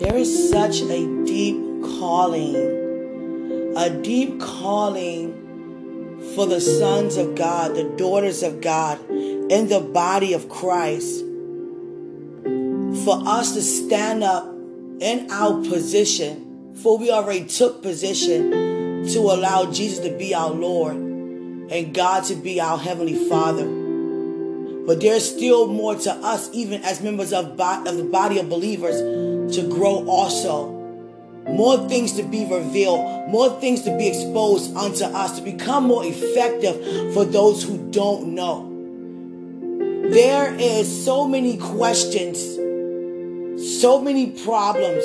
There is such a deep calling, a deep calling for the sons of God, the daughters of God in the body of Christ. For us to stand up in our position, for we already took position to allow Jesus to be our Lord and God to be our Heavenly Father. But there's still more to us, even as members of, of the body of believers to grow also. More things to be revealed, more things to be exposed unto us, to become more effective for those who don't know. There is so many questions, so many problems,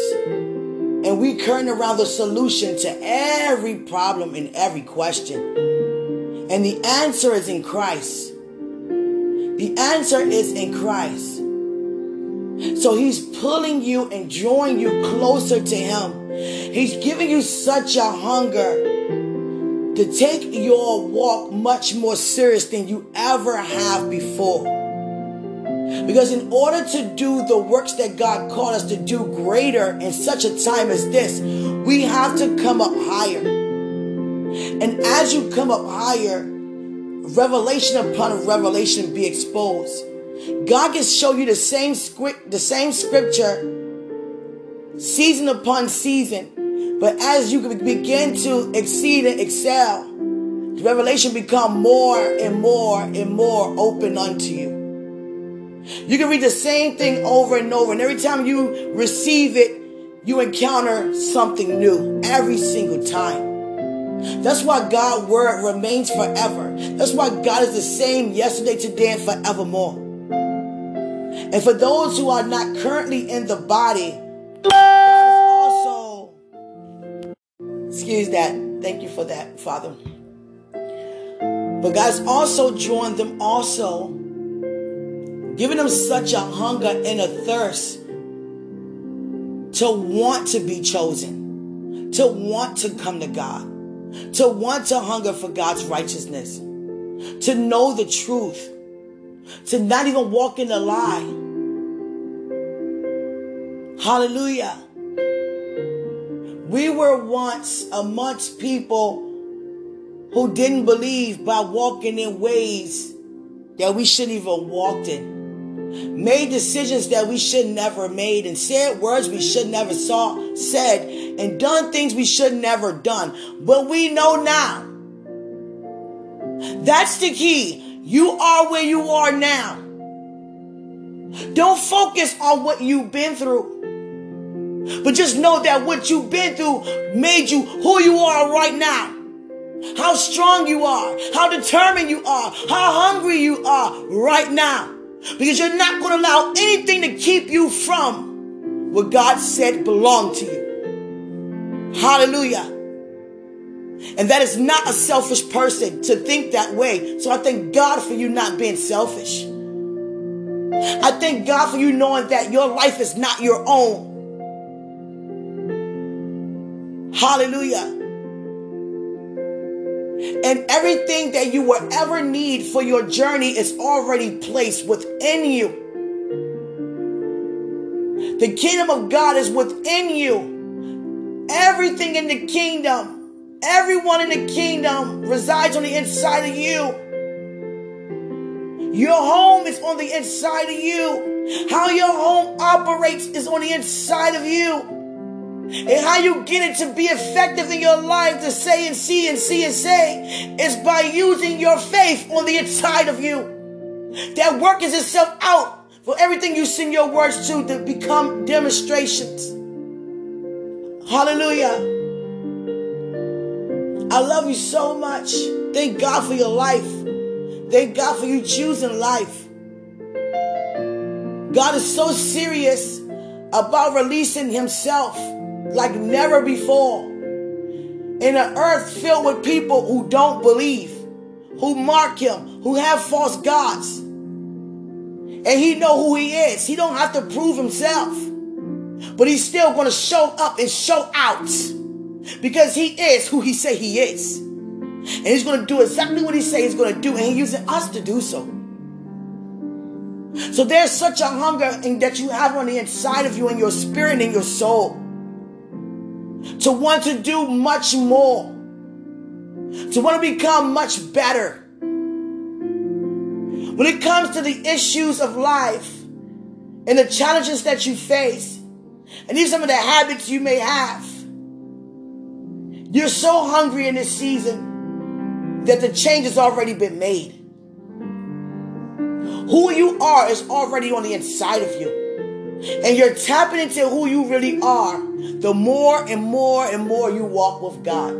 and we turn around the solution to every problem and every question. And the answer is in Christ. The answer is in Christ. So he's pulling you and drawing you closer to him. He's giving you such a hunger to take your walk much more serious than you ever have before. Because in order to do the works that God called us to do greater in such a time as this, we have to come up higher. And as you come up higher, revelation upon revelation be exposed. God can show you the same script, the same scripture, season upon season. But as you begin to exceed and excel, the revelation become more and more and more open unto you. You can read the same thing over and over, and every time you receive it, you encounter something new every single time. That's why God's word remains forever. That's why God is the same yesterday, today, and forevermore. And for those who are not currently in the body, also, excuse that. Thank you for that, Father. But God's also drawn them also, giving them such a hunger and a thirst to want to be chosen, to want to come to God, to want to hunger for God's righteousness, to know the truth to not even walk in the lie. Hallelujah. We were once amongst people who didn't believe by walking in ways that we shouldn't even walked in. Made decisions that we should never made and said words we should never saw said and done things we should never done. But we know now. That's the key. You are where you are now. Don't focus on what you've been through. But just know that what you've been through made you who you are right now. How strong you are, how determined you are, how hungry you are right now. Because you're not going to allow anything to keep you from what God said belonged to you. Hallelujah. And that is not a selfish person to think that way. So I thank God for you not being selfish. I thank God for you knowing that your life is not your own. Hallelujah. And everything that you will ever need for your journey is already placed within you. The kingdom of God is within you. Everything in the kingdom Everyone in the kingdom resides on the inside of you. Your home is on the inside of you. How your home operates is on the inside of you. And how you get it to be effective in your life to say and see and see and say is by using your faith on the inside of you. That works itself out for everything you send your words to to become demonstrations. Hallelujah. I love you so much. Thank God for your life. Thank God for you choosing life. God is so serious about releasing Himself like never before. In an earth filled with people who don't believe, who mark Him, who have false gods. And He know who He is. He don't have to prove Himself. But He's still going to show up and show out because he is who he say he is. And he's going to do exactly what he say he's going to do and he's using us to do so. So there's such a hunger that you have on the inside of you, in your spirit, and in your soul, to want to do much more, to want to become much better. When it comes to the issues of life and the challenges that you face, and even some of the habits you may have, you're so hungry in this season that the change has already been made. Who you are is already on the inside of you. And you're tapping into who you really are the more and more and more you walk with God.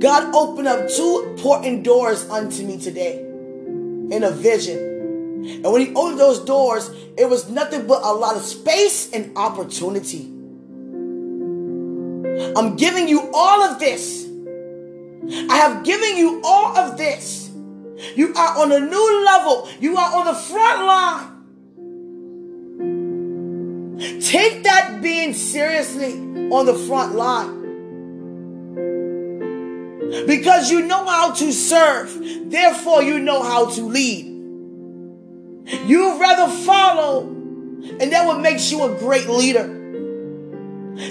God opened up two important doors unto me today in a vision. And when He opened those doors, it was nothing but a lot of space and opportunity. I'm giving you all of this. I have given you all of this. You are on a new level. You are on the front line. Take that being seriously on the front line. Because you know how to serve, therefore, you know how to lead. You rather follow, and that what makes you a great leader.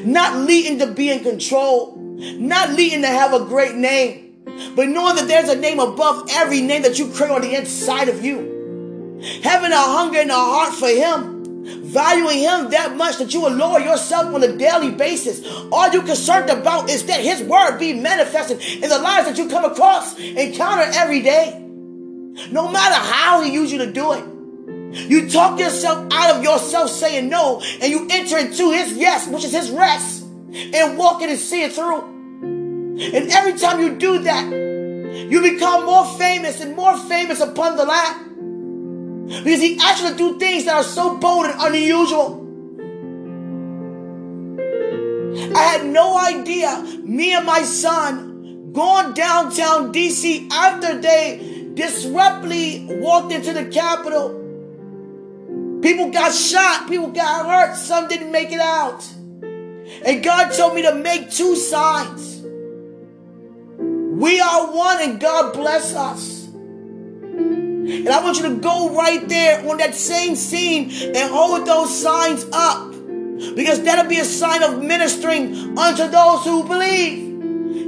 Not leading to be in control, not leading to have a great name, but knowing that there's a name above every name that you create on the inside of you. Having a hunger and a heart for Him, valuing Him that much that you lower yourself on a daily basis. All you're concerned about is that His Word be manifested in the lives that you come across, encounter every day. No matter how He uses you to do it. You talk yourself out of yourself saying no, and you enter into his yes, which is his rest, and walk it and see it through. And every time you do that, you become more famous and more famous upon the land. Because he actually do things that are so bold and unusual. I had no idea me and my son going downtown DC after they disruptly walked into the Capitol People got shot, people got hurt, some didn't make it out. And God told me to make two signs. We are one and God bless us. And I want you to go right there on that same scene and hold those signs up. Because that'll be a sign of ministering unto those who believe.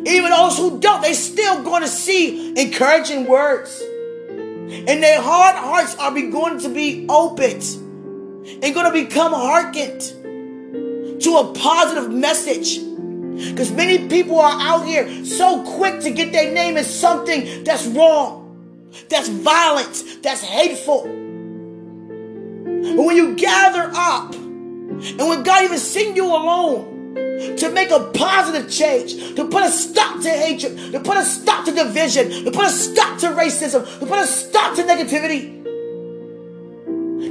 Even those who don't, they're still going to see encouraging words. And their hard hearts are going to be opened and going to become hearkened to a positive message. Because many people are out here so quick to get their name as something that's wrong, that's violent, that's hateful. But when you gather up, and when God even send you alone to make a positive change, to put a stop to hatred, to put a stop to division, to put a stop to racism, to put a stop to negativity,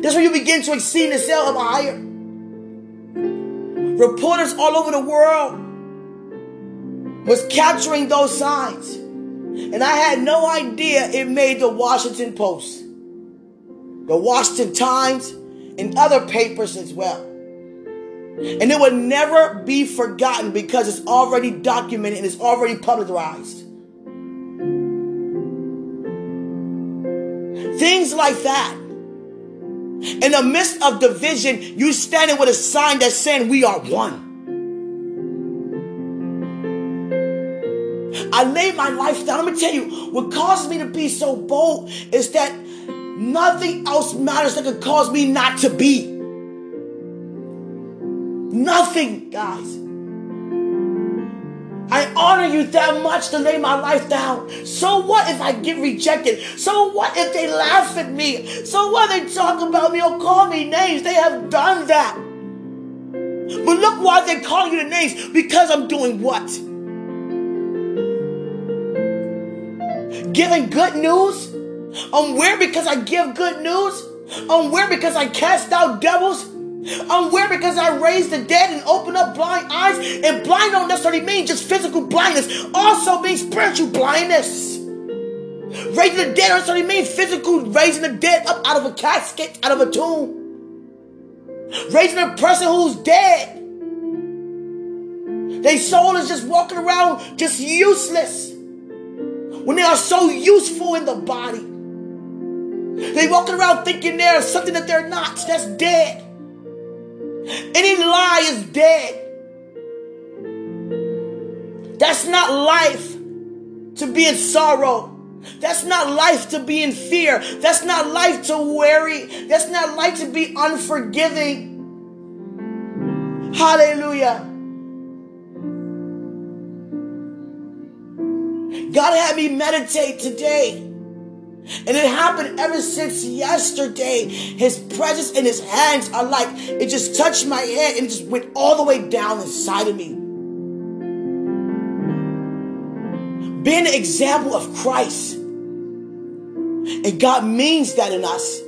that's when you begin to exceed and sail up higher. Reporters all over the world was capturing those signs. And I had no idea it made the Washington Post, the Washington Times, and other papers as well. And it would never be forgotten because it's already documented and it's already publicized. Things like that in the midst of division, you standing with a sign that's saying we are one. I laid my life down. Let me tell you, what caused me to be so bold is that nothing else matters that could cause me not to be. Nothing, guys. I honor you that much to lay my life down. So what if I get rejected? So what if they laugh at me? So what if they talk about me or call me names? They have done that. But look why they're calling you the names. Because I'm doing what? Giving good news? I'm where because I give good news? I'm where because I cast out devils? I'm where because I raise the dead and open up blind eyes. And blind don't necessarily mean just physical blindness, also means spiritual blindness. Raising the dead don't necessarily mean physical raising the dead up out of a casket, out of a tomb. Raising a person who's dead. Their soul is just walking around just useless when they are so useful in the body. They walking around thinking they're something that they're not. That's dead. Any lie is dead. That's not life to be in sorrow. That's not life to be in fear. That's not life to worry. That's not life to be unforgiving. Hallelujah. God had me meditate today. And it happened ever since yesterday. His presence and his hands are like, it just touched my head and just went all the way down inside of me. Being an example of Christ. And God means that in us.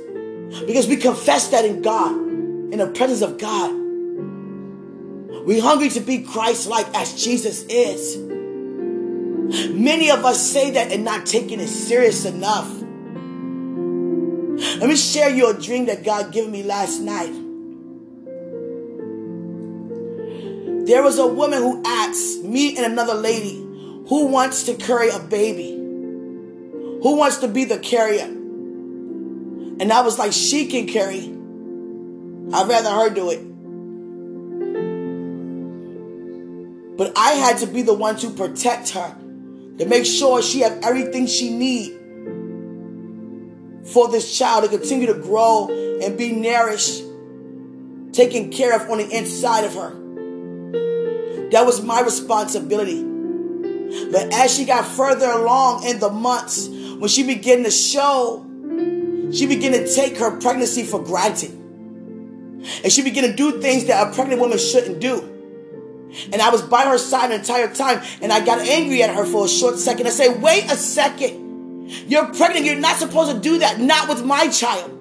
Because we confess that in God, in the presence of God. We're hungry to be Christ like as Jesus is. Many of us say that and not taking it serious enough. Let me share you a dream that God gave me last night. There was a woman who asked me and another lady who wants to carry a baby, who wants to be the carrier. And I was like, she can carry. I'd rather her do it. But I had to be the one to protect her, to make sure she had everything she need for this child to continue to grow and be nourished, taken care of on the inside of her. That was my responsibility. But as she got further along in the months, when she began to show, she began to take her pregnancy for granted. And she began to do things that a pregnant woman shouldn't do. And I was by her side the entire time, and I got angry at her for a short second. I said, Wait a second. You're pregnant. You're not supposed to do that. Not with my child.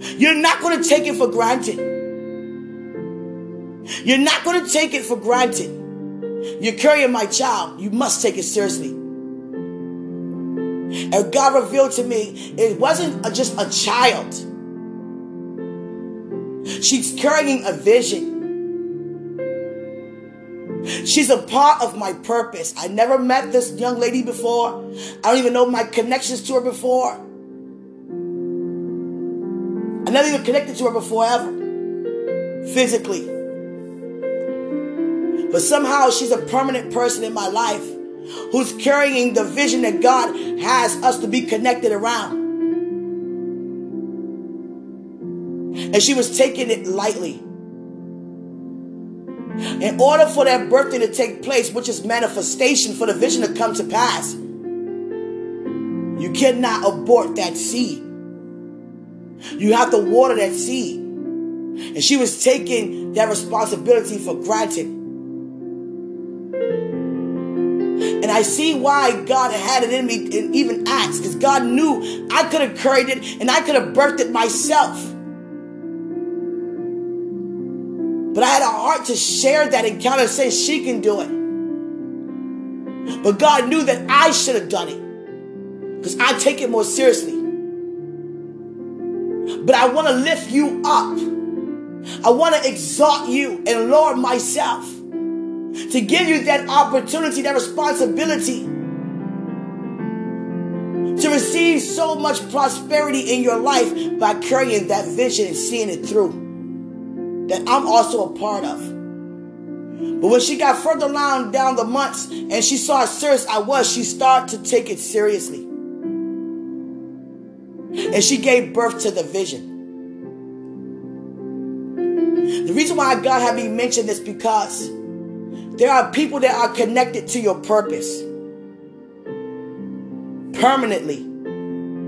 You're not going to take it for granted. You're not going to take it for granted. You're carrying my child. You must take it seriously. And God revealed to me it wasn't just a child. She's carrying a vision. She's a part of my purpose. I never met this young lady before. I don't even know my connections to her before. I never even connected to her before ever. Physically. But somehow she's a permanent person in my life who's carrying the vision that God has us to be connected around. And she was taking it lightly. In order for that birthday to take place, which is manifestation for the vision to come to pass, you cannot abort that seed. You have to water that seed. And she was taking that responsibility for granted. And I see why God had it in me and even asked, because God knew I could have carried it and I could have birthed it myself. But I had heart to share that encounter and say she can do it. But God knew that I should have done it. Because I take it more seriously. But I want to lift you up. I want to exalt you and lower myself to give you that opportunity, that responsibility to receive so much prosperity in your life by carrying that vision and seeing it through that I'm also a part of. But when she got further along down the months and she saw how serious I was, she started to take it seriously. And she gave birth to the vision. The reason why God had me mention this because there are people that are connected to your purpose permanently,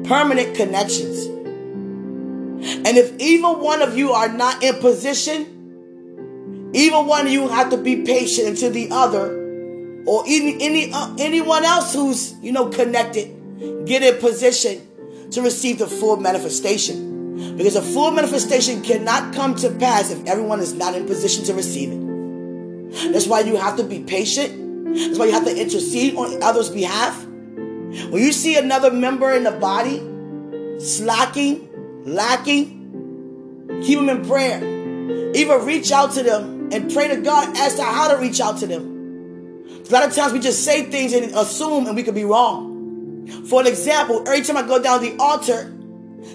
permanent connections. And if either one of you are not in position, either one of you have to be patient until the other, or any, any uh, anyone else who's you know connected, get in position to receive the full manifestation. Because a full manifestation cannot come to pass if everyone is not in position to receive it. That's why you have to be patient. That's why you have to intercede on others' behalf. When you see another member in the body slacking, lacking, keep them in prayer. Even reach out to them and pray to God as to how to reach out to them. A lot of times we just say things and assume and we could be wrong. For an example, every time I go down the altar,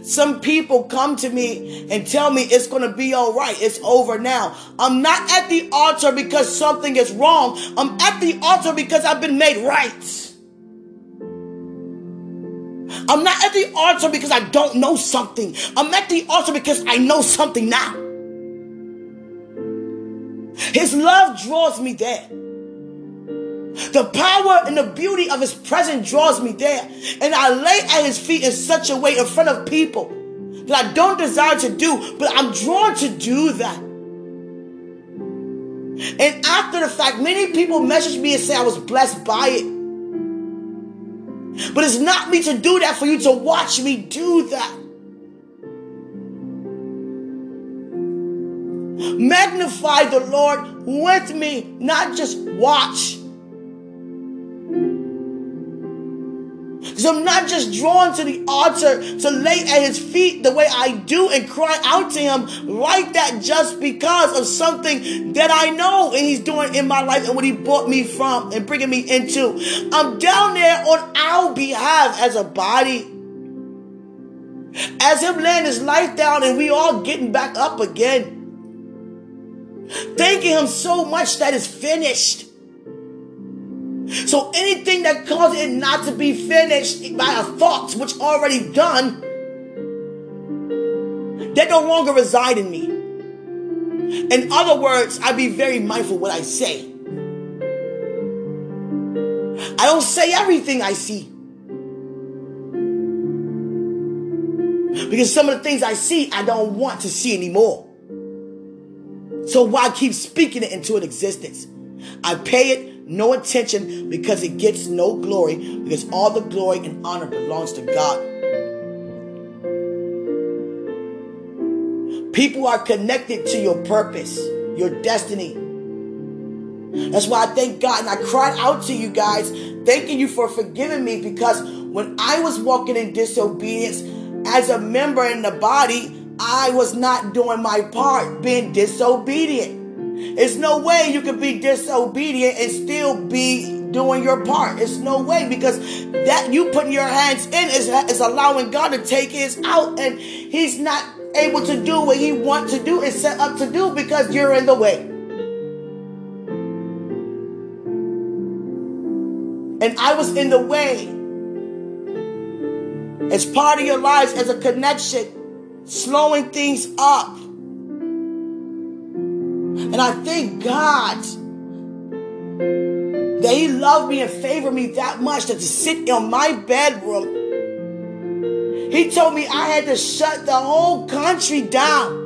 Some people come to me and tell me it's going to be all right. It's over now. I'm not at the altar because something is wrong. I'm at the altar because I've been made right. I'm not at the altar because I don't know something. I'm at the altar because I know something now. His love draws me there. The power and the beauty of his presence draws me there. And I lay at his feet in such a way in front of people that I don't desire to do, but I'm drawn to do that. And after the fact, many people message me and say I was blessed by it. But it's not me to do that for you to watch me do that. Magnify the Lord with me, not just watch. Because I'm not just drawn to the altar to lay at his feet the way I do and cry out to him like that just because of something that I know and he's doing in my life and what he brought me from and bringing me into. I'm down there on our behalf as a body. As him laying his life down and we all getting back up again. Thanking him so much that it's finished. So anything that causes it not to be finished by a thought which already done, that no longer reside in me. In other words, I be very mindful what I say. I don't say everything I see. Because some of the things I see, I don't want to see anymore. So why keep speaking it into an existence? I pay it no attention because it gets no glory, because all the glory and honor belongs to God. People are connected to your purpose, your destiny. That's why I thank God and I cried out to you guys, thanking you for forgiving me because when I was walking in disobedience as a member in the body, I was not doing my part, being disobedient. It's no way you can be disobedient and still be doing your part. It's no way because that you putting your hands in is, is allowing God to take his out and he's not able to do what he wants to do and set up to do because you're in the way. And I was in the way. As part of your lives as a connection, slowing things up and I thank God that He loved me and favored me that much that to sit in my bedroom, He told me I had to shut the whole country down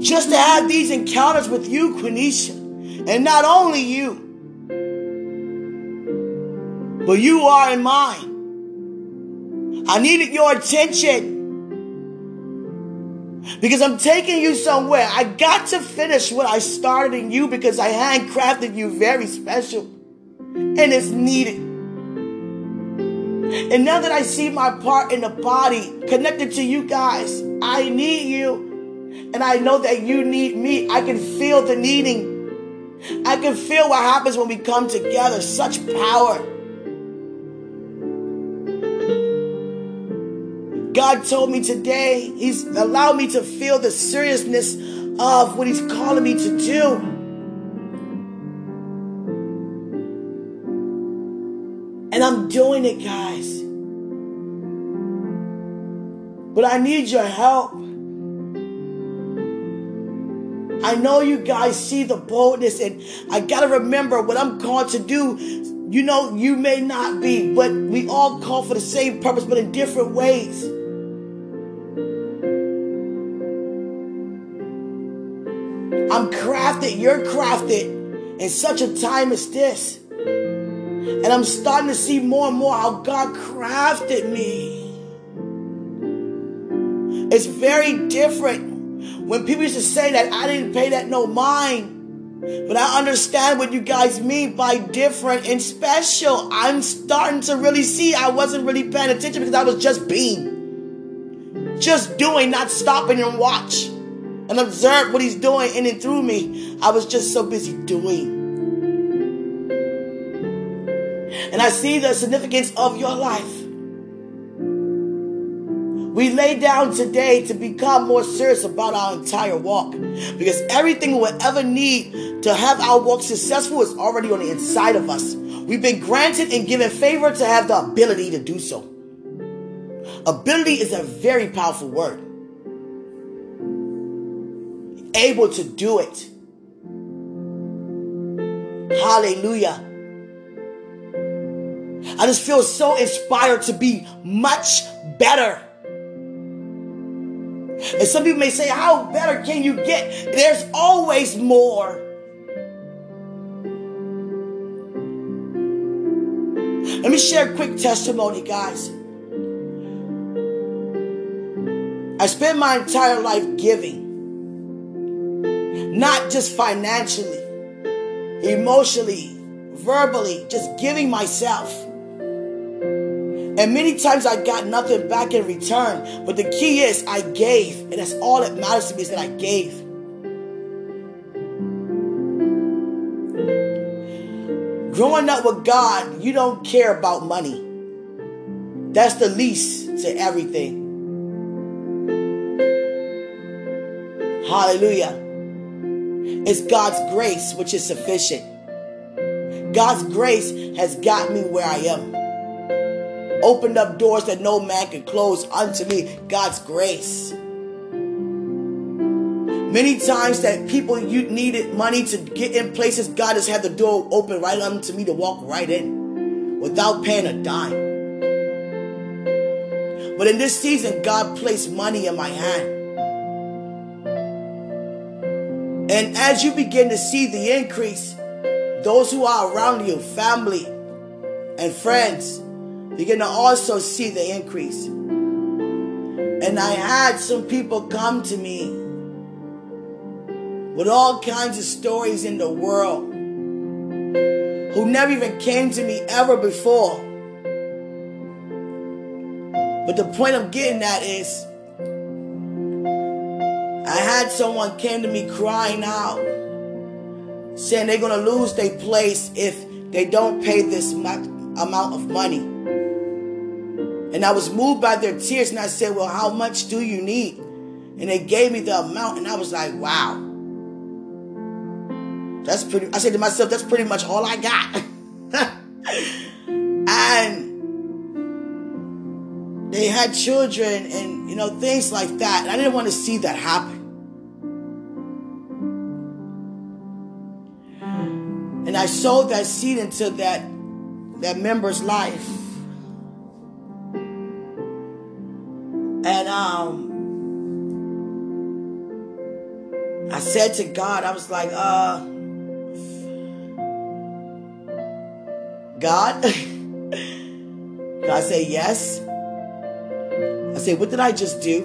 just to have these encounters with you, Quenisha. And not only you, but you are in mine. I needed your attention. Because I'm taking you somewhere. I got to finish what I started in you because I handcrafted you very special. And it's needed. And now that I see my part in the body connected to you guys, I need you. And I know that you need me. I can feel the needing. I can feel what happens when we come together. Such power. God told me today, He's allowed me to feel the seriousness of what He's calling me to do. And I'm doing it, guys. But I need your help. I know you guys see the boldness, and I got to remember what I'm called to do. You know, you may not be, but we all call for the same purpose, but in different ways. Crafted, you're crafted in such a time as this. And I'm starting to see more and more how God crafted me. It's very different. When people used to say that, I didn't pay that no mind. But I understand what you guys mean by different and special. I'm starting to really see I wasn't really paying attention because I was just being. Just doing, not stopping and watch and observe what he's doing in and through me. I was just so busy doing. And I see the significance of your life. We lay down today to become more serious about our entire walk because everything we'll ever need to have our walk successful is already on the inside of us. We've been granted and given favor to have the ability to do so. Ability is a very powerful word. Able to do it. Hallelujah. I just feel so inspired to be much better. And some people may say, How better can you get? There's always more. Let me share a quick testimony, guys. I spent my entire life giving, not just financially, emotionally, verbally, just giving myself. And many times I got nothing back in return. But the key is I gave. And that's all that matters to me is that I gave. Growing up with God, you don't care about money. That's the least to everything. Hallelujah. It's God's grace which is sufficient. God's grace has got me where I am opened up doors that no man can close unto me. God's grace. Many times that people you needed money to get in places, God has had the door open right unto me to walk right in without paying a dime. But in this season, God placed money in my hand. And as you begin to see the increase, those who are around you, family and friends, begin to also see the increase. And I had some people come to me with all kinds of stories in the world who never even came to me ever before. But the point I'm getting at is I had someone came to me crying out, saying they're gonna lose their place if they don't pay this amount of money. And I was moved by their tears and I said, Well, how much do you need? And they gave me the amount and I was like, Wow. That's pretty, I said to myself, That's pretty much all I got. and they had children and, you know, things like that. And I didn't want to see that happen. And I sowed that seed into that, that member's life. And um, I said to God, I was like, uh, God? God said, yes. I said, what did I just do?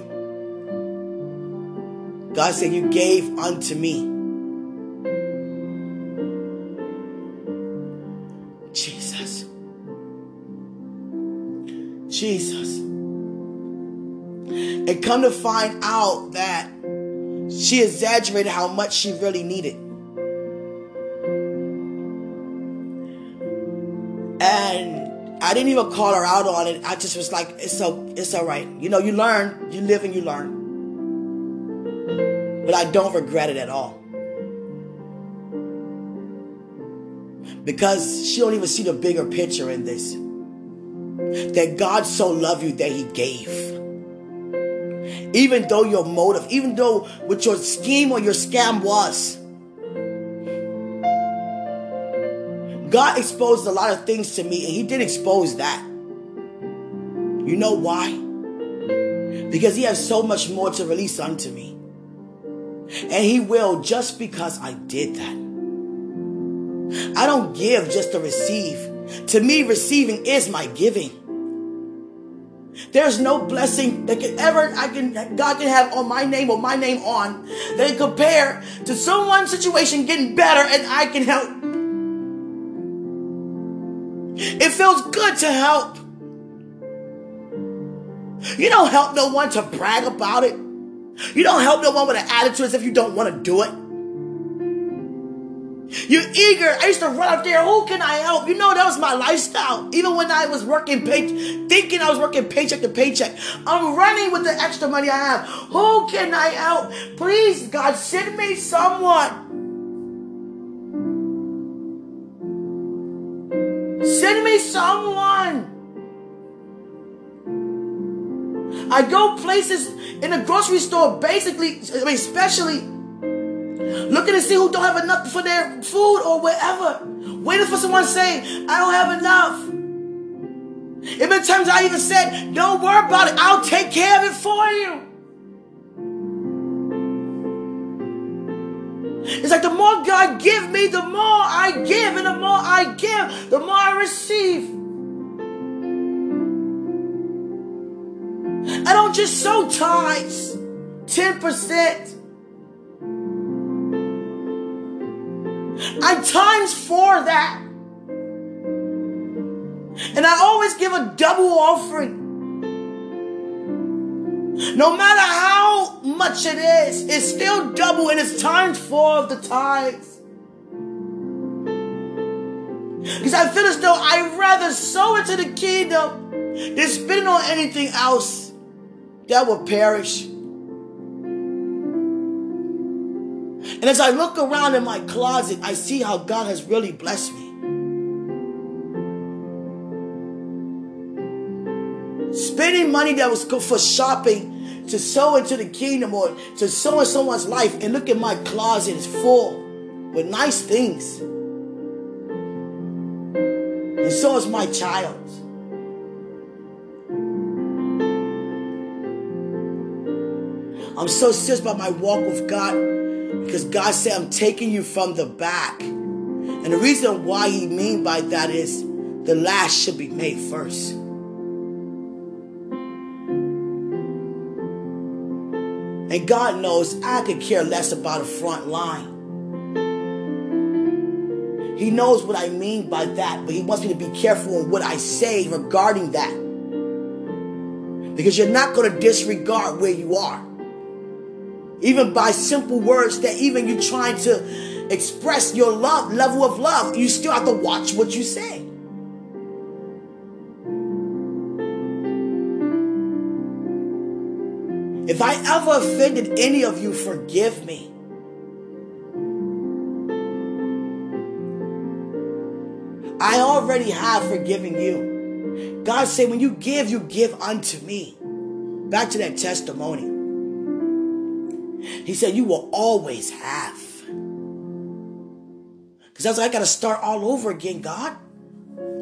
God said, you gave unto me. Jesus. And come to find out that she exaggerated how much she really needed. And I didn't even call her out on it. I just was like, it's so it's all right. You know, you learn, you live and you learn. But I don't regret it at all. Because she don't even see the bigger picture in this. That God so loved you that he gave. Even though your motive, even though what your scheme or your scam was. God exposed a lot of things to me, and He did expose that. You know why? Because He has so much more to release unto me. And He will just because I did that. I don't give just to receive. To me, receiving is my giving. There's no blessing that can ever I can God can have on my name or my name on that compare to someone's situation getting better and I can help. It feels good to help. You don't help no one to brag about it. You don't help no one with an attitude as if you don't want to do it. You're eager. I used to run out there. Who can I help? You know, that was my lifestyle. Even when I was working, pay- thinking I was working paycheck to paycheck. I'm running with the extra money I have. Who can I help? Please, God, send me someone. Send me someone. I go places in a grocery store, basically, I mean, especially looking to see who don't have enough for their food or whatever. Waiting for someone saying, I don't have enough. It been times I even said, Don't worry about it, I'll take care of it for you. It's like the more God give me, the more I give, and the more I give, the more I receive. I don't just sow tithes, 10%. I times for that. And I always give a double offering. No matter how much it is, it's still double and it's times four of the tithes. Because I feel as though I'd rather sow into the kingdom than spend on anything else that will perish. And as I look around in my closet, I see how God has really blessed me. Spending money that was good for shopping to sow into the kingdom or to sow in someone's life, and look at my closet, it's full with nice things. And so is my child. I'm so serious about my walk with God because God said, I'm taking you from the back. And the reason why He mean by that is the last should be made first. And God knows I could care less about a front line. He knows what I mean by that, but He wants me to be careful in what I say regarding that. Because you're not going to disregard where you are. Even by simple words that even you trying to express your love, level of love, you still have to watch what you say. If I ever offended any of you, forgive me. I already have forgiven you. God said, when you give, you give unto me. Back to that testimony. He said, You will always have. Because was like, I got to start all over again, God.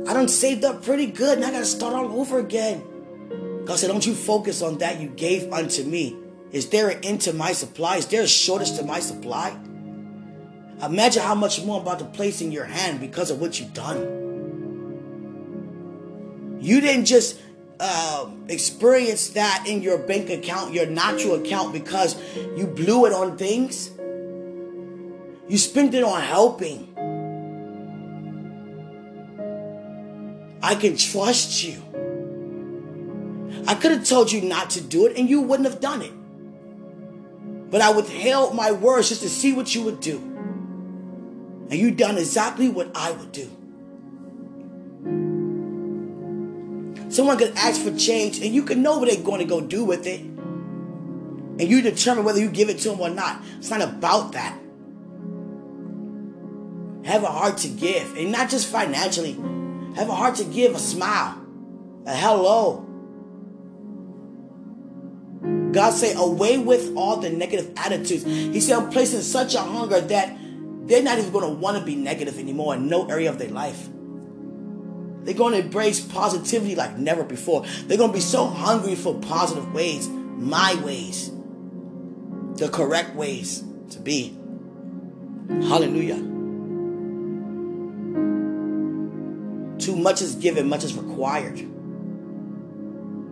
I done saved up pretty good, and I got to start all over again. God said, Don't you focus on that you gave unto me. Is there an end to my supply? Is there a shortage to my supply? Imagine how much more I'm about to place in your hand because of what you've done. You didn't just uh, experience that in your bank account, your natural account, because you blew it on things. You spent it on helping. I can trust you. I could have told you not to do it and you wouldn't have done it. But I withheld my words just to see what you would do. And you done exactly what I would do. Someone could ask for change and you can know what they're going to go do with it. And you determine whether you give it to them or not. It's not about that. Have a heart to give. And not just financially. Have a heart to give a smile. A hello. God say, away with all the negative attitudes. He said, I'm placing such a hunger that they're not even going to want to be negative anymore in no area of their life. They're going to embrace positivity like never before. They're going to be so hungry for positive ways, my ways, the correct ways to be. Hallelujah. Too much is given, much is required.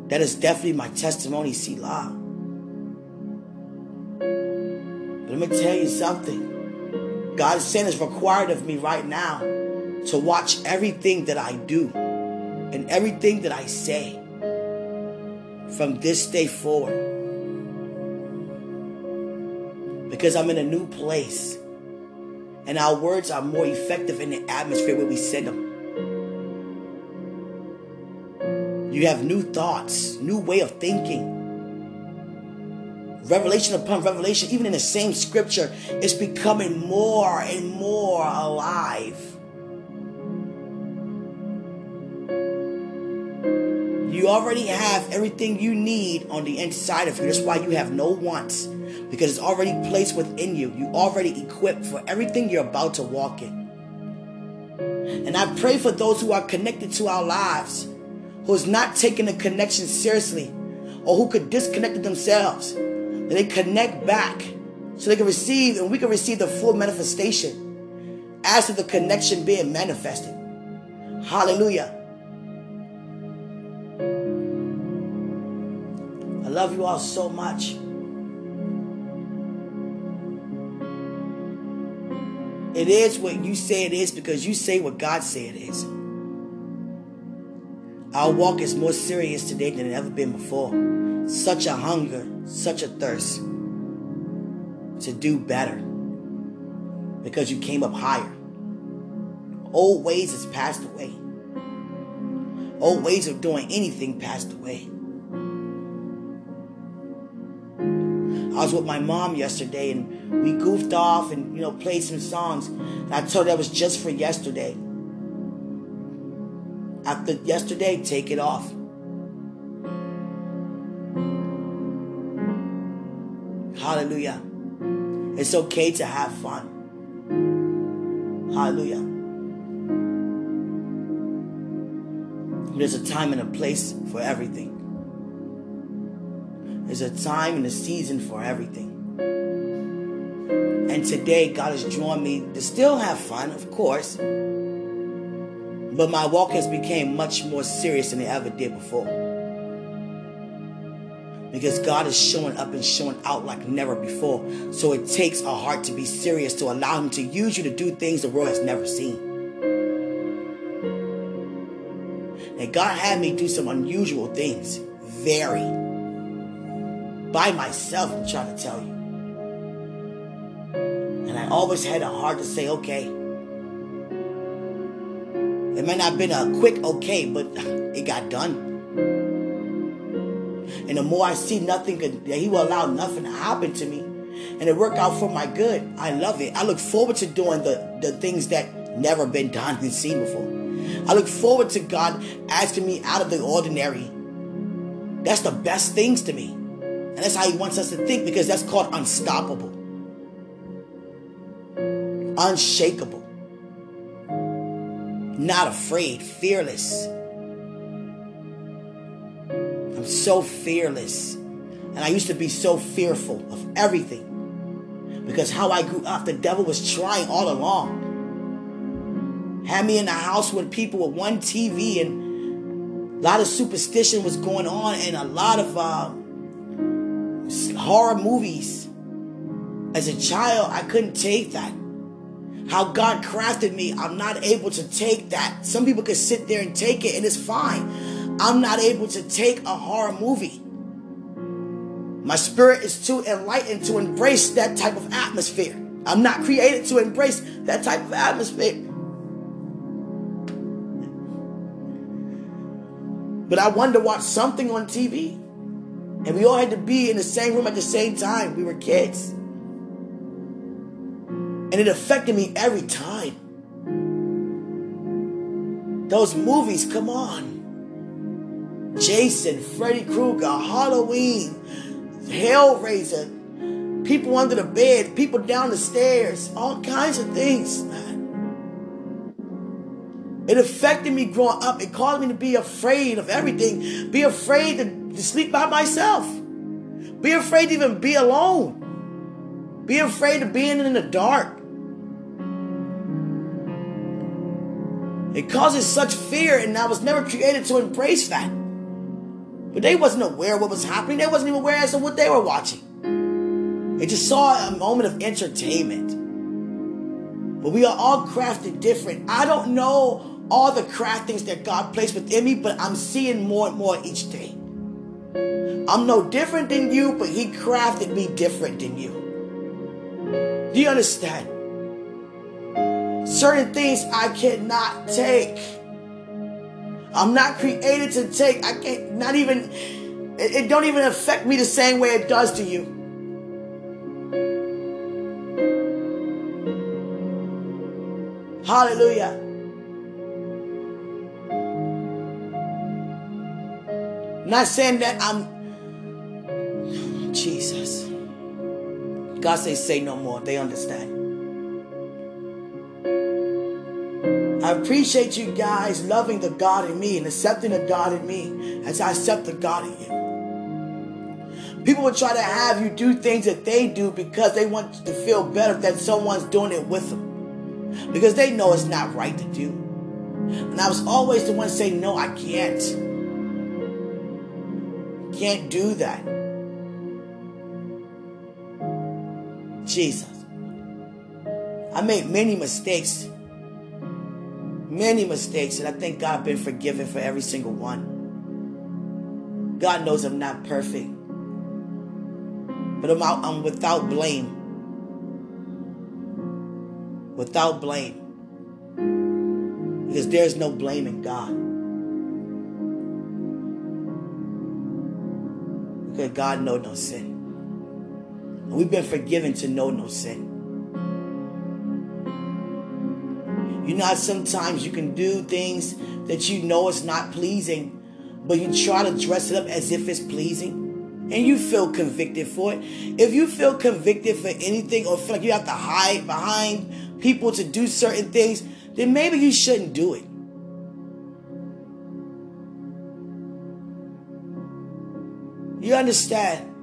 That is definitely my testimony, Selah. But let me tell you something. God is saying it's required of me right now to watch everything that I do and everything that I say from this day forward. Because I'm in a new place. And our words are more effective in the atmosphere where we send them. You have new thoughts, new way of thinking. Revelation upon revelation, even in the same scripture, is becoming more and more alive. You already have everything you need on the inside of you. That's why you have no wants because it's already placed within you. You already equipped for everything you're about to walk in. And I pray for those who are connected to our lives, who's not taking the connection seriously, or who could disconnect themselves, that they connect back so they can receive and we can receive the full manifestation as to the connection being manifested. Hallelujah. Love you all so much. It is what you say it is because you say what God said it is. Our walk is more serious today than it ever been before. Such a hunger, such a thirst to do better because you came up higher. Old ways has passed away. Old ways of doing anything passed away. I was with my mom yesterday and we goofed off and, you know, played some songs. I told her that was just for yesterday. After yesterday, take it off. Hallelujah. It's okay to have fun. Hallelujah. There's a time and a place for everything. There's a time and a season for everything. And today, God has drawn me to still have fun, of course. But my walk has become much more serious than it ever did before. Because God is showing up and showing out like never before. So it takes a heart to be serious to allow Him to use you to do things the world has never seen. And God had me do some unusual things. Very by myself, I'm trying to tell you. And I always had a heart to say, okay. It may not have been a quick okay, but it got done. And the more I see nothing, that He will allow nothing to happen to me. And it worked out for my good. I love it. I look forward to doing the, the things that never been done and seen before. I look forward to God asking me out of the ordinary. That's the best things to me. And that's how he wants us to think because that's called unstoppable, unshakable, not afraid, fearless. I'm so fearless. And I used to be so fearful of everything because how I grew up, the devil was trying all along. Had me in the house with people with one TV and a lot of superstition was going on and a lot of. Uh, horror movies. As a child, I couldn't take that. How God crafted me, I'm not able to take that. Some people can sit there and take it and it's fine. I'm not able to take a horror movie. My spirit is too enlightened to embrace that type of atmosphere. I'm not created to embrace that type of atmosphere. But I wanted to watch something on TV. And we all had to be in the same room at the same time. We were kids. And it affected me every time. Those movies, come on. Jason, Freddy Krueger, Halloween, Hellraiser, people under the bed, people down the stairs, all kinds of things, man. It affected me growing up. It caused me to be afraid of everything. Be afraid to to sleep by myself. Be afraid to even be alone. Be afraid of being in the dark. It causes such fear, and I was never created to embrace that. But they wasn't aware of what was happening. They wasn't even aware as to what they were watching. They just saw a moment of entertainment. But we are all crafted different. I don't know all the craftings that God placed within me, but I'm seeing more and more each day. I'm no different than you, but He crafted me different than you. Do you understand? Certain things I cannot take. I'm not created to take. I can't, not even, it, it don't even affect me the same way it does to you. Hallelujah. Not saying that I'm Jesus. God says, say no more. They understand. I appreciate you guys loving the God in me and accepting the God in me as I accept the God in you. People will try to have you do things that they do because they want to feel better that someone's doing it with them. Because they know it's not right to do. And I was always the one saying, no, I can't. Can't do that. Jesus. I made many mistakes. Many mistakes, and I thank God I've been forgiven for every single one. God knows I'm not perfect. But I'm, out, I'm without blame. Without blame. Because there's no blame in God. Because God knows no sin. And we've been forgiven to know no sin. You know sometimes you can do things that you know is not pleasing, but you try to dress it up as if it's pleasing. And you feel convicted for it. If you feel convicted for anything or feel like you have to hide behind people to do certain things, then maybe you shouldn't do it. You understand?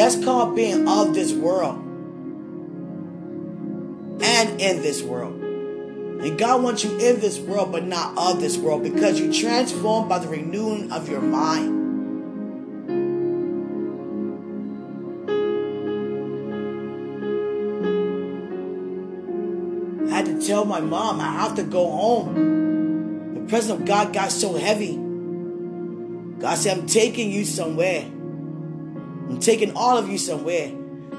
That's called being of this world and in this world. And God wants you in this world, but not of this world, because you're transformed by the renewing of your mind. I had to tell my mom I have to go home The presence of God got so heavy. God said, I'm taking you somewhere. I'm taking all of you somewhere.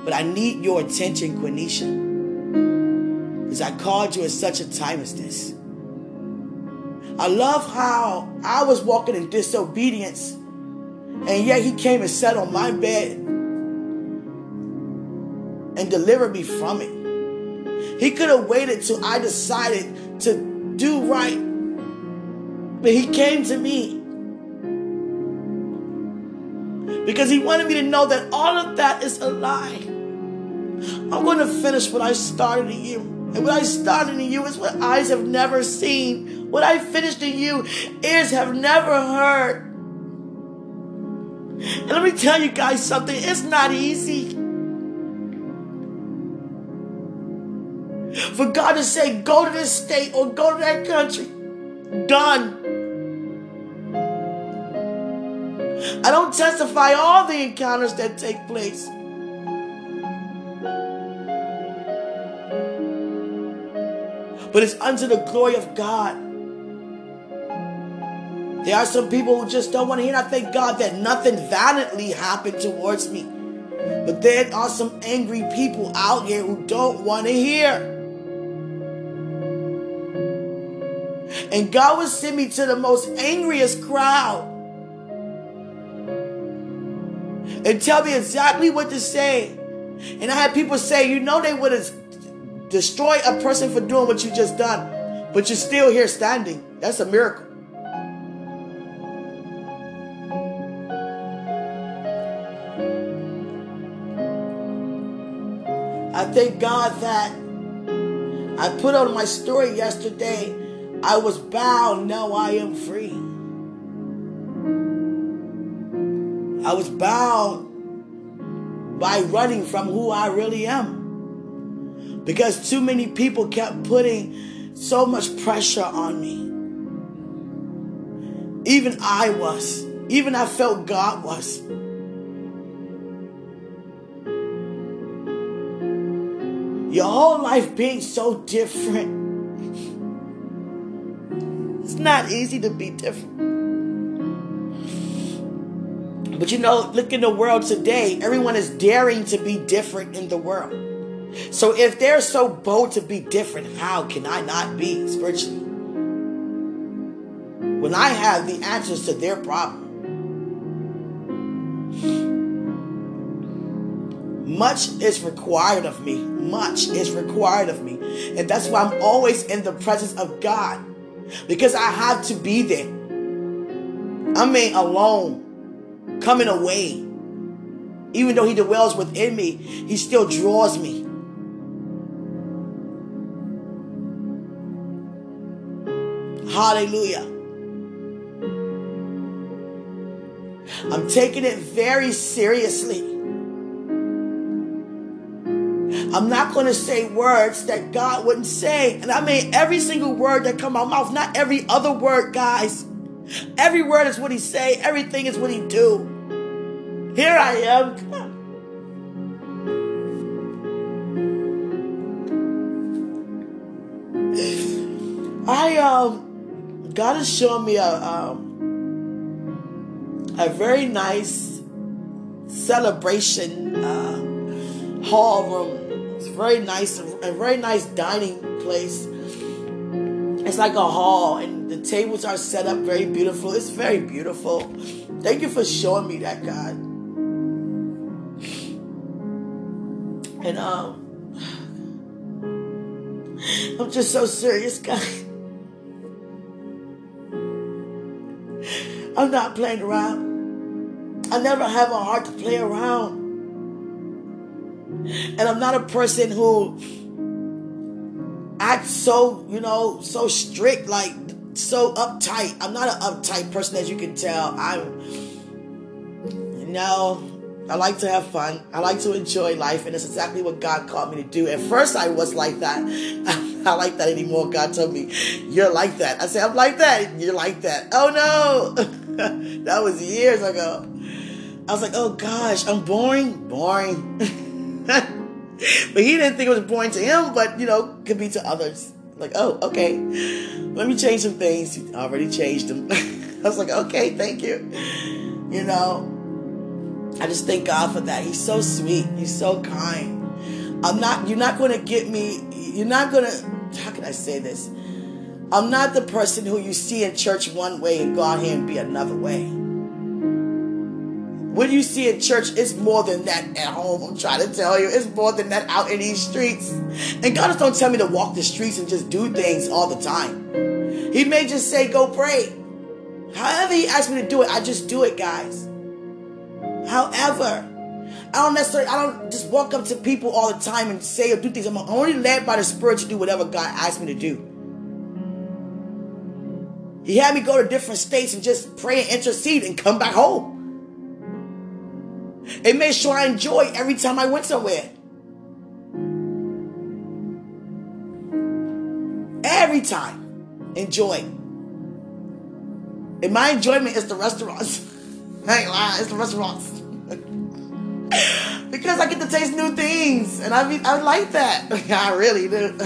But I need your attention, Quenisha. Because I called you at such a time as this. I love how I was walking in disobedience. And yet he came and sat on my bed and delivered me from it. He could have waited till I decided to do right but he came to me because he wanted me to know that all of that is a lie. I'm going to finish what I started in you. And what I started in you is what eyes have never seen. What I finished in you, ears have never heard. And let me tell you guys something it's not easy. For God to say, go to this state or go to that country. Done. I don't testify all the encounters that take place. But it's unto the glory of God. There are some people who just don't want to hear. I thank God that nothing violently happened towards me. But there are some angry people out here who don't want to hear. And God would send me to the most angriest crowd and tell me exactly what to say. And I had people say, you know, they would have destroyed a person for doing what you just done, but you're still here standing. That's a miracle. I thank God that I put on my story yesterday. I was bound, now I am free. I was bound by running from who I really am. Because too many people kept putting so much pressure on me. Even I was. Even I felt God was. Your whole life being so different. It's not easy to be different. But you know, look in the world today, everyone is daring to be different in the world. So if they're so bold to be different, how can I not be spiritually? When I have the answers to their problem. Much is required of me. Much is required of me. And that's why I'm always in the presence of God. Because I have to be there. I mean, alone, coming away. Even though He dwells within me, He still draws me. Hallelujah. I'm taking it very seriously. I'm not going to say words that God wouldn't say. And I mean every single word that come out my mouth, not every other word, guys. Every word is what he say. Everything is what he do. Here I am. I um God has shown me a um a very nice celebration uh, hall room. It's very nice, a very nice dining place. It's like a hall, and the tables are set up very beautiful. It's very beautiful. Thank you for showing me that, God. And um, I'm just so serious, God. I'm not playing around. I never have a heart to play around. And I'm not a person who acts so, you know, so strict, like so uptight. I'm not an uptight person, as you can tell. I'm, you know, I like to have fun. I like to enjoy life, and it's exactly what God called me to do. At first, I was like that. I'm not like that anymore. God told me, You're like that. I said, I'm like that. You're like that. Oh no. that was years ago. I was like, oh gosh, I'm boring, boring. but he didn't think it was boring to him, but you know, could be to others. Like, oh, okay, let me change some things. He already changed them. I was like, okay, thank you. You know, I just thank God for that. He's so sweet. He's so kind. I'm not. You're not going to get me. You're not going to. How can I say this? I'm not the person who you see in church one way and go out here and be another way. What you see in church is more than that at home. I'm trying to tell you, it's more than that out in these streets. And God just don't tell me to walk the streets and just do things all the time. He may just say, go pray. However He asks me to do it, I just do it, guys. However, I don't necessarily, I don't just walk up to people all the time and say or do things. I'm only led by the Spirit to do whatever God asks me to do. He had me go to different states and just pray and intercede and come back home. It made sure I enjoyed every time I went somewhere. Every time. Enjoy. And my enjoyment is the restaurants. I ain't lying, it's the restaurants. because I get to taste new things. And I mean I like that. I really do.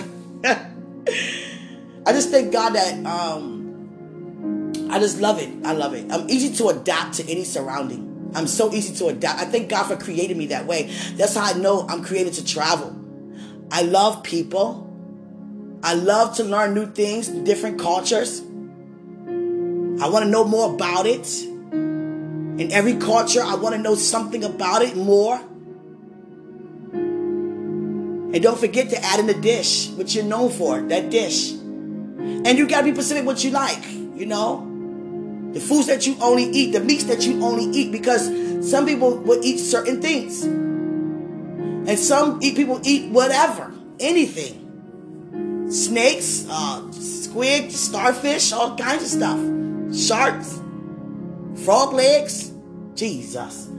I just thank God that um I just love it. I love it. I'm easy to adapt to any surrounding. I'm so easy to adapt. I thank God for creating me that way. That's how I know I'm created to travel. I love people. I love to learn new things, different cultures. I want to know more about it. In every culture, I want to know something about it more. And don't forget to add in the dish, which you're known for, that dish. And you got to be specific what you like, you know? The foods that you only eat, the meats that you only eat, because some people will eat certain things. And some eat people eat whatever, anything. Snakes, uh, squid, starfish, all kinds of stuff. Sharks, frog legs. Jesus.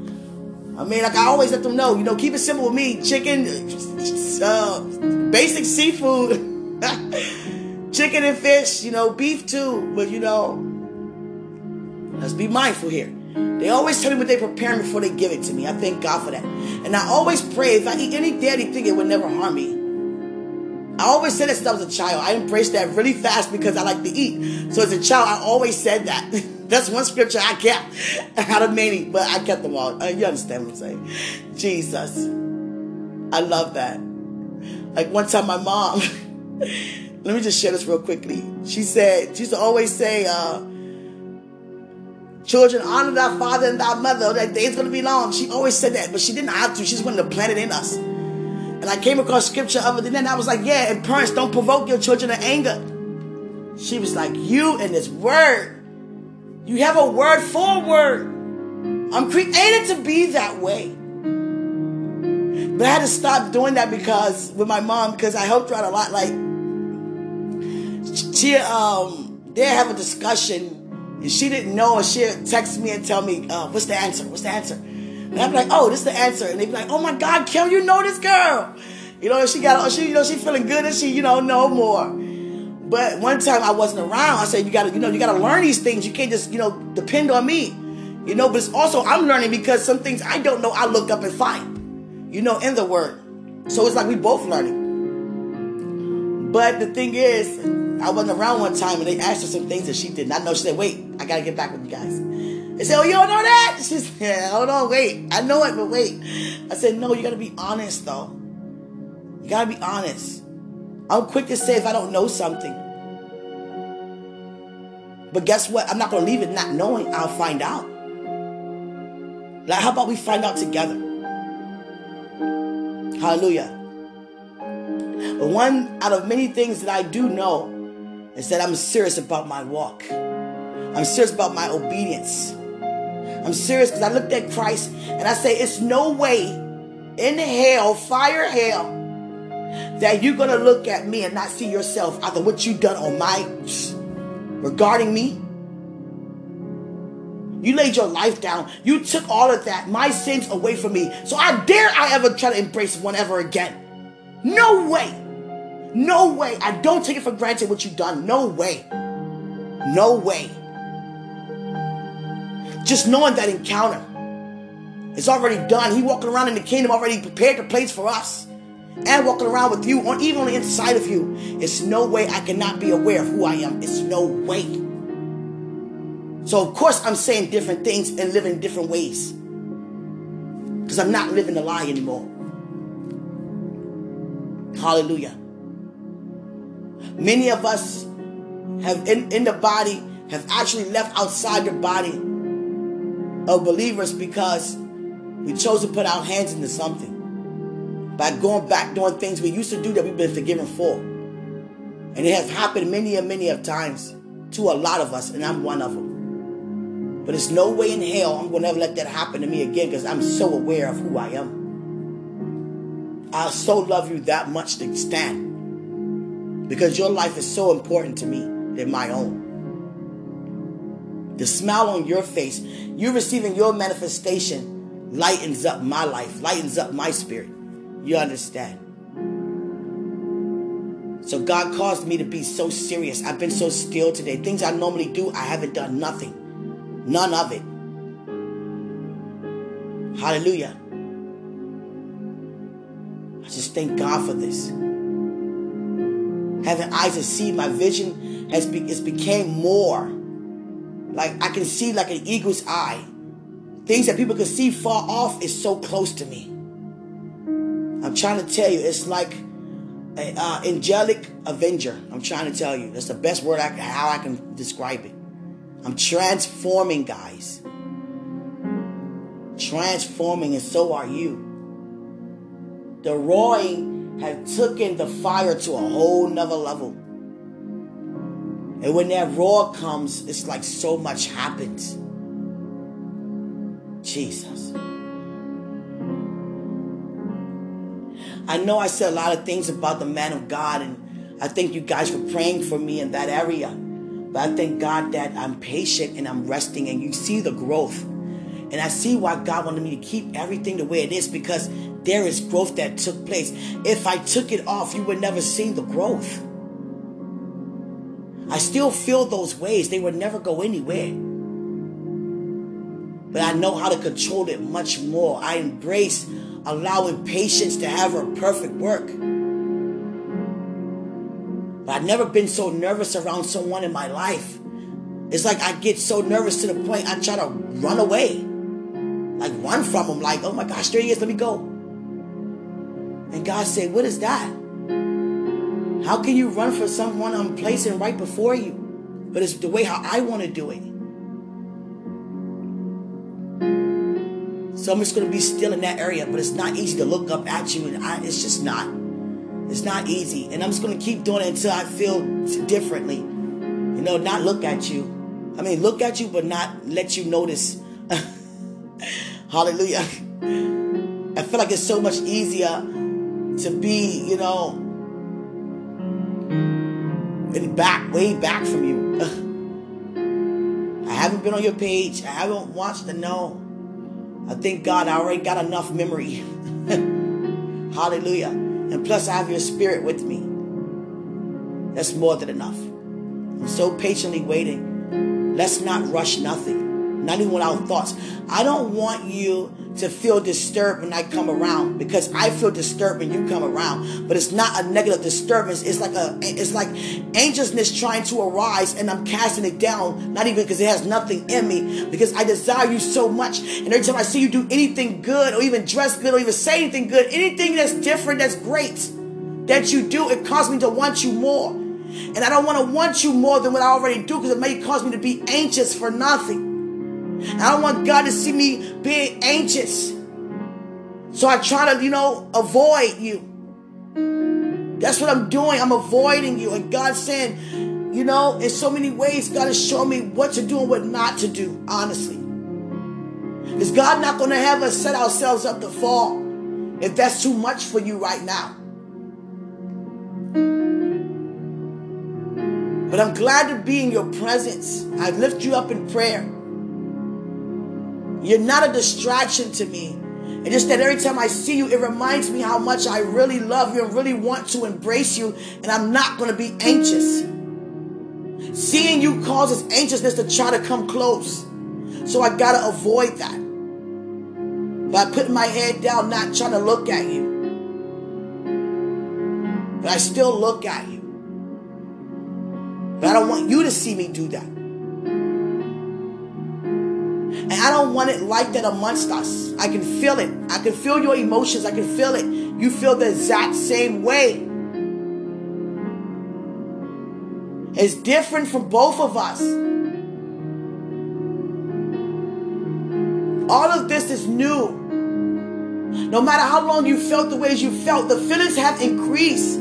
I mean, like I always let them know, you know, keep it simple with me. Chicken, uh, basic seafood, chicken and fish, you know, beef too. But you know, Let's be mindful here. They always tell me what they prepare before they give it to me. I thank God for that. And I always pray if I eat any deadly thing, it would never harm me. I always said that since I was a child. I embraced that really fast because I like to eat. So as a child, I always said that. That's one scripture I kept out of many, but I kept them all. Uh, you understand what I'm saying? Jesus. I love that. Like one time my mom, let me just share this real quickly. She said, she used to always say, uh, Children, honor thy father and thy mother. That day's going to be long. She always said that, but she didn't have to. She just wanted to plant it in us. And I came across scripture it, and then I was like, yeah, and parents, don't provoke your children to anger. She was like, you and this word. You have a word for word. I'm created to be that way. But I had to stop doing that because with my mom, because I helped her out a lot. Like she um they have a discussion and she didn't know, and she'd text me and tell me, uh, what's the answer? What's the answer? And be like, oh, this is the answer. And they'd be like, oh my God, Kim, you know this girl. You know, she got, she, you know, she feeling good and she, you know, know more. But one time I wasn't around. I said, you gotta, you know, you gotta learn these things. You can't just, you know, depend on me. You know, but it's also, I'm learning because some things I don't know, I look up and find, you know, in the word. So it's like we both learning. But the thing is, I wasn't around one time and they asked her some things that she did not know. She said, wait, I gotta get back with you guys. They said, oh, you don't know that? She said, hold on, wait. I know it, but wait. I said, no, you gotta be honest though. You gotta be honest. I'm quick to say if I don't know something. But guess what? I'm not gonna leave it not knowing. I'll find out. Like, how about we find out together? Hallelujah. But one out of many things that I do know is that I'm serious about my walk. I'm serious about my obedience. I'm serious because I looked at Christ and I say, it's no way in hell, fire hell, that you're going to look at me and not see yourself after what you've done on my, regarding me. You laid your life down. You took all of that, my sins away from me. So I dare I ever try to embrace one ever again. No way. No way. I don't take it for granted what you've done. No way. No way. Just knowing that encounter is already done. He walking around in the kingdom already prepared the place for us. And walking around with you, or even on the inside of you, it's no way I cannot be aware of who I am. It's no way. So of course I'm saying different things and living different ways. Because I'm not living a lie anymore. Hallelujah. Many of us have in, in the body have actually left outside the body of believers because we chose to put our hands into something by going back doing things we used to do that we've been forgiven for. And it has happened many and many of times to a lot of us, and I'm one of them. But there's no way in hell I'm going to ever let that happen to me again because I'm so aware of who I am. I so love you that much to stand because your life is so important to me than my own. The smile on your face, you receiving your manifestation lightens up my life, lightens up my spirit. You understand? So God caused me to be so serious. I've been so still today. Things I normally do, I haven't done nothing. None of it. Hallelujah. I just thank God for this having eyes to see, my vision has be, it's became more. Like I can see like an eagle's eye. Things that people can see far off is so close to me. I'm trying to tell you, it's like an uh, angelic avenger. I'm trying to tell you. That's the best word I, how I can describe it. I'm transforming, guys. Transforming, and so are you. The roaring have taken the fire to a whole nother level. And when that roar comes, it's like so much happens. Jesus. I know I said a lot of things about the man of God, and I thank you guys for praying for me in that area. But I thank God that I'm patient and I'm resting, and you see the growth. And I see why God wanted me to keep everything the way it is because there is growth that took place. If I took it off, you would never see the growth. I still feel those ways. They would never go anywhere. But I know how to control it much more. I embrace allowing patience to have her perfect work. But I've never been so nervous around someone in my life. It's like I get so nervous to the point I try to run away. Like run from him, like, oh my gosh, there he is, let me go. And God said, What is that? How can you run for someone I'm placing right before you? But it's the way how I want to do it. So I'm just going to be still in that area, but it's not easy to look up at you, and I, it's just not. It's not easy, and I'm just going to keep doing it until I feel differently. You know, not look at you. I mean, look at you, but not let you notice. Hallelujah. I feel like it's so much easier to be, you know, in back, way back from you. I haven't been on your page. I haven't watched the know. I thank God I already got enough memory. Hallelujah. And plus, I have your spirit with me. That's more than enough. I'm so patiently waiting. Let's not rush nothing, not even with our thoughts. I don't want you to feel disturbed when I come around because I feel disturbed when you come around. But it's not a negative disturbance. It's like a it's like anxiousness trying to arise and I'm casting it down, not even because it has nothing in me, because I desire you so much. And every time I see you do anything good or even dress good or even say anything good, anything that's different, that's great that you do, it causes me to want you more. And I don't want to want you more than what I already do because it may cause me to be anxious for nothing. I don't want God to see me being anxious. So I try to, you know, avoid you. That's what I'm doing. I'm avoiding you. And God's saying, you know, in so many ways, God is showing me what to do and what not to do, honestly. Is God not going to have us set ourselves up to fall if that's too much for you right now? But I'm glad to be in your presence. I lift you up in prayer. You're not a distraction to me. And just that every time I see you, it reminds me how much I really love you and really want to embrace you. And I'm not going to be anxious. Seeing you causes anxiousness to try to come close. So I got to avoid that. By putting my head down, not trying to look at you. But I still look at you. But I don't want you to see me do that. And I don't want it like that amongst us. I can feel it. I can feel your emotions. I can feel it. You feel the exact same way. It's different from both of us. All of this is new. No matter how long you felt the ways you felt, the feelings have increased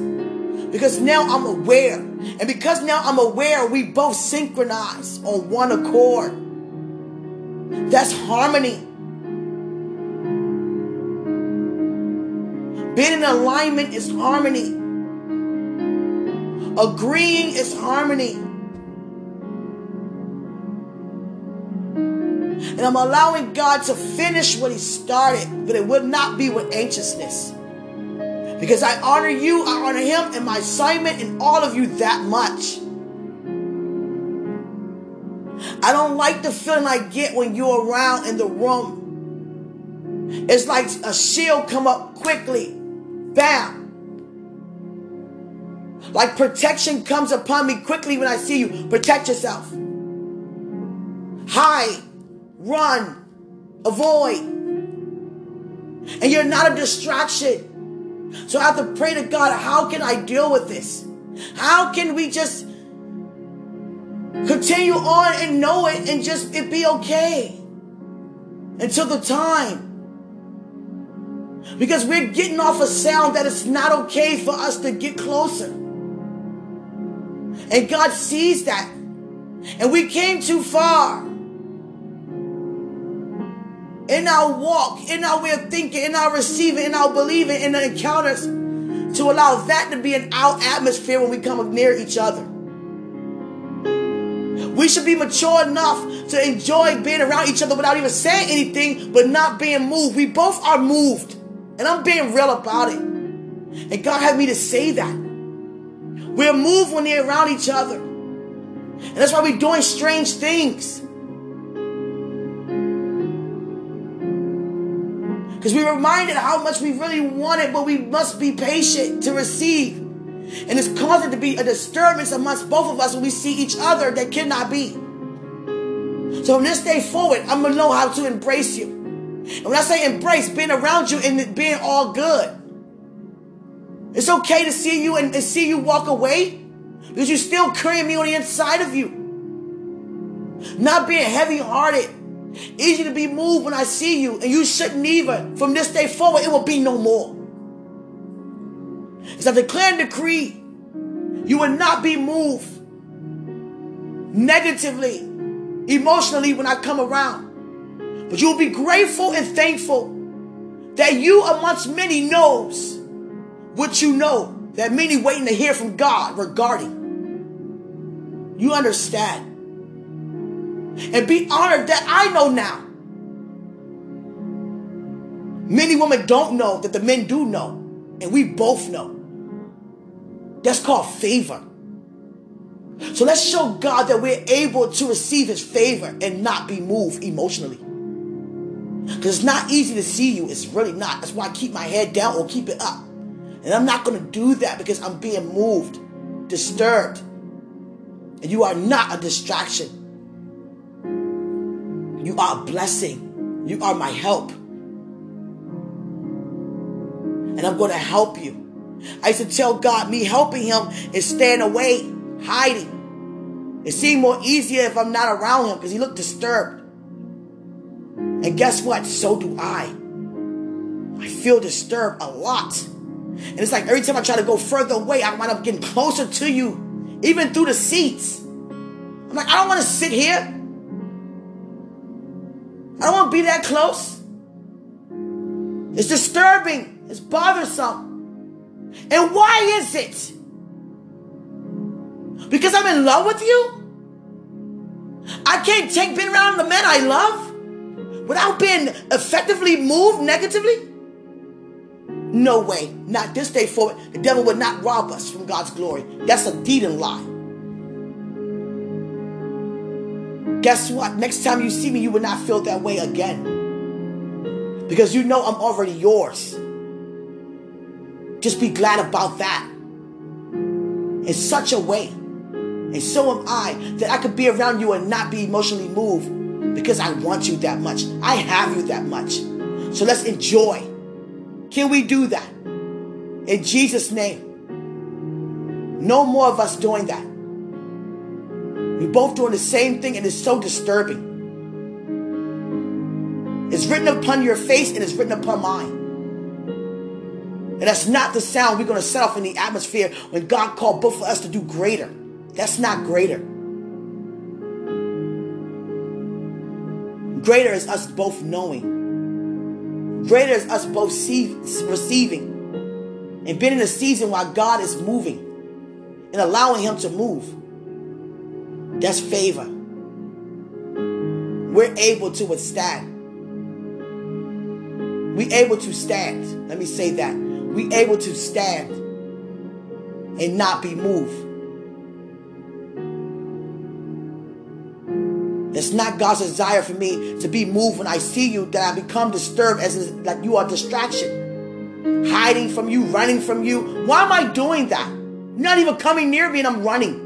because now I'm aware. And because now I'm aware, we both synchronize on one accord. That's harmony. Being in alignment is harmony. Agreeing is harmony. And I'm allowing God to finish what He started, but it would not be with anxiousness. Because I honor you, I honor Him, and my assignment, and all of you that much. I don't like the feeling I get when you're around in the room. It's like a shield come up quickly. Bam. Like protection comes upon me quickly when I see you. Protect yourself. Hide. Run. Avoid. And you're not a distraction. So I have to pray to God, how can I deal with this? How can we just Continue on and know it and just it be okay until the time. Because we're getting off a sound that it's not okay for us to get closer. And God sees that. And we came too far in our walk, in our way of thinking, in our receiving, in our believing, in the encounters to allow that to be in our atmosphere when we come near each other. We should be mature enough to enjoy being around each other without even saying anything, but not being moved. We both are moved. And I'm being real about it. And God had me to say that. We're moved when they're around each other. And that's why we're doing strange things. Because we're reminded how much we really want it, but we must be patient to receive. And it's causing to be a disturbance amongst both of us when we see each other that cannot be. So from this day forward, I'm gonna know how to embrace you. And when I say embrace, being around you and being all good. It's okay to see you and, and see you walk away because you're still carrying me on the inside of you. Not being heavy hearted. Easy to be moved when I see you, and you shouldn't either. From this day forward, it will be no more. I declare and decree, you will not be moved negatively, emotionally when I come around. But you will be grateful and thankful that you amongst many knows what you know that many waiting to hear from God regarding. You understand. And be honored that I know now. Many women don't know that the men do know. And we both know. That's called favor. So let's show God that we're able to receive His favor and not be moved emotionally. Because it's not easy to see you. It's really not. That's why I keep my head down or keep it up. And I'm not going to do that because I'm being moved, disturbed. And you are not a distraction. You are a blessing. You are my help. And I'm going to help you. I used to tell God, me helping him is staying away, hiding. It seemed more easier if I'm not around him because he looked disturbed. And guess what? So do I. I feel disturbed a lot. And it's like every time I try to go further away, I wind up getting closer to you, even through the seats. I'm like, I don't want to sit here. I don't want to be that close. It's disturbing. It's bothersome. And why is it? Because I'm in love with you? I can't take being around the men I love without being effectively moved negatively? No way. Not this day forward. The devil would not rob us from God's glory. That's a deed and lie. Guess what? Next time you see me, you will not feel that way again. Because you know I'm already yours. Just be glad about that. In such a way. And so am I that I could be around you and not be emotionally moved because I want you that much. I have you that much. So let's enjoy. Can we do that? In Jesus' name. No more of us doing that. We're both doing the same thing and it's so disturbing. It's written upon your face and it's written upon mine. And that's not the sound we're going to set off in the atmosphere when God called both of us to do greater. That's not greater. Greater is us both knowing. Greater is us both see, receiving. And being in a season while God is moving and allowing Him to move. That's favor. We're able to withstand. We're able to stand. Let me say that we able to stand and not be moved. It's not God's desire for me to be moved when I see you that I become disturbed as like you are distraction. Hiding from you, running from you. Why am I doing that? You're not even coming near me and I'm running.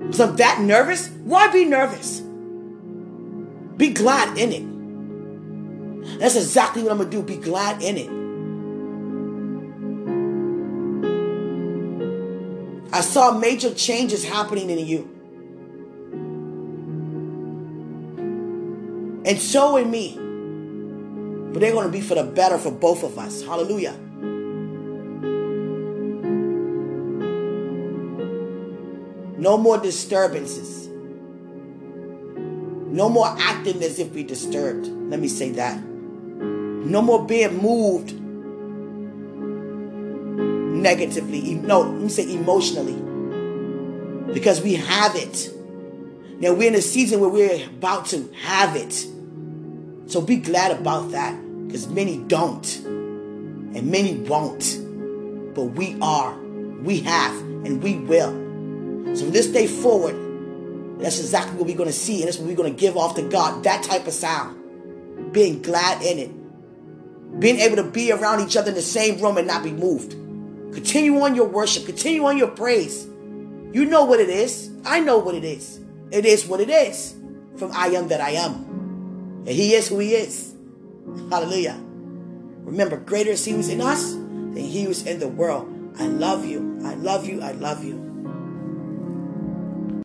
Because I'm that nervous? Why be nervous? Be glad in it. That's exactly what I'm to do. Be glad in it. I saw major changes happening in you. And so in me. But they're going to be for the better for both of us. Hallelujah. No more disturbances. No more acting as if we disturbed. Let me say that. No more being moved negatively. No, let me say emotionally. Because we have it. Now we're in a season where we're about to have it. So be glad about that. Because many don't. And many won't. But we are. We have. And we will. So from this day forward, that's exactly what we're going to see. And that's what we're going to give off to God. That type of sound. Being glad in it. Being able to be around each other in the same room and not be moved. Continue on your worship. Continue on your praise. You know what it is. I know what it is. It is what it is. from I am that I am. And he is who he is. Hallelujah. Remember, greater is he who's in us than he who's in the world. I love you. I love you. I love you.